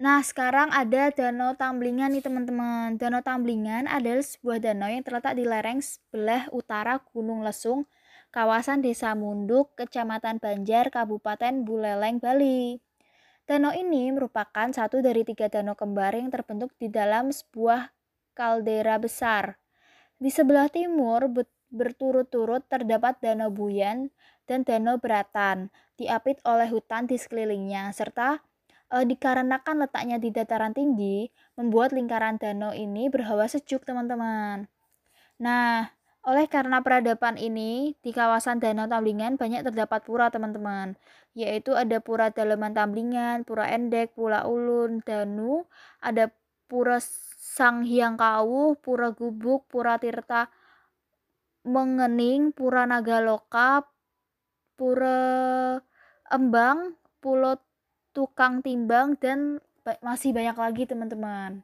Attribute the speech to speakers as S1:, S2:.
S1: Nah, sekarang ada Danau Tamblingan nih teman-teman. Danau Tamblingan adalah sebuah danau yang terletak di lereng sebelah utara Gunung Lesung, kawasan Desa Munduk, Kecamatan Banjar, Kabupaten Buleleng, Bali. Danau ini merupakan satu dari tiga danau kembar yang terbentuk di dalam sebuah kaldera besar. Di sebelah timur berturut-turut terdapat Danau Buyan dan Danau Beratan, diapit oleh hutan di sekelilingnya, serta e, dikarenakan letaknya di dataran tinggi, membuat lingkaran danau ini berhawa sejuk, teman-teman. Nah, oleh karena peradaban ini, di kawasan Danau Tamblingan banyak terdapat pura, teman-teman. Yaitu ada Pura Dalaman Tamblingan, Pura Endek, Pura Ulun, Danu, ada Pura Sang Hyang Kawuh, Pura Gubuk, Pura Tirta Mengening, Pura Nagaloka, Pura Embang, Pulau tukang timbang dan masih banyak lagi teman-teman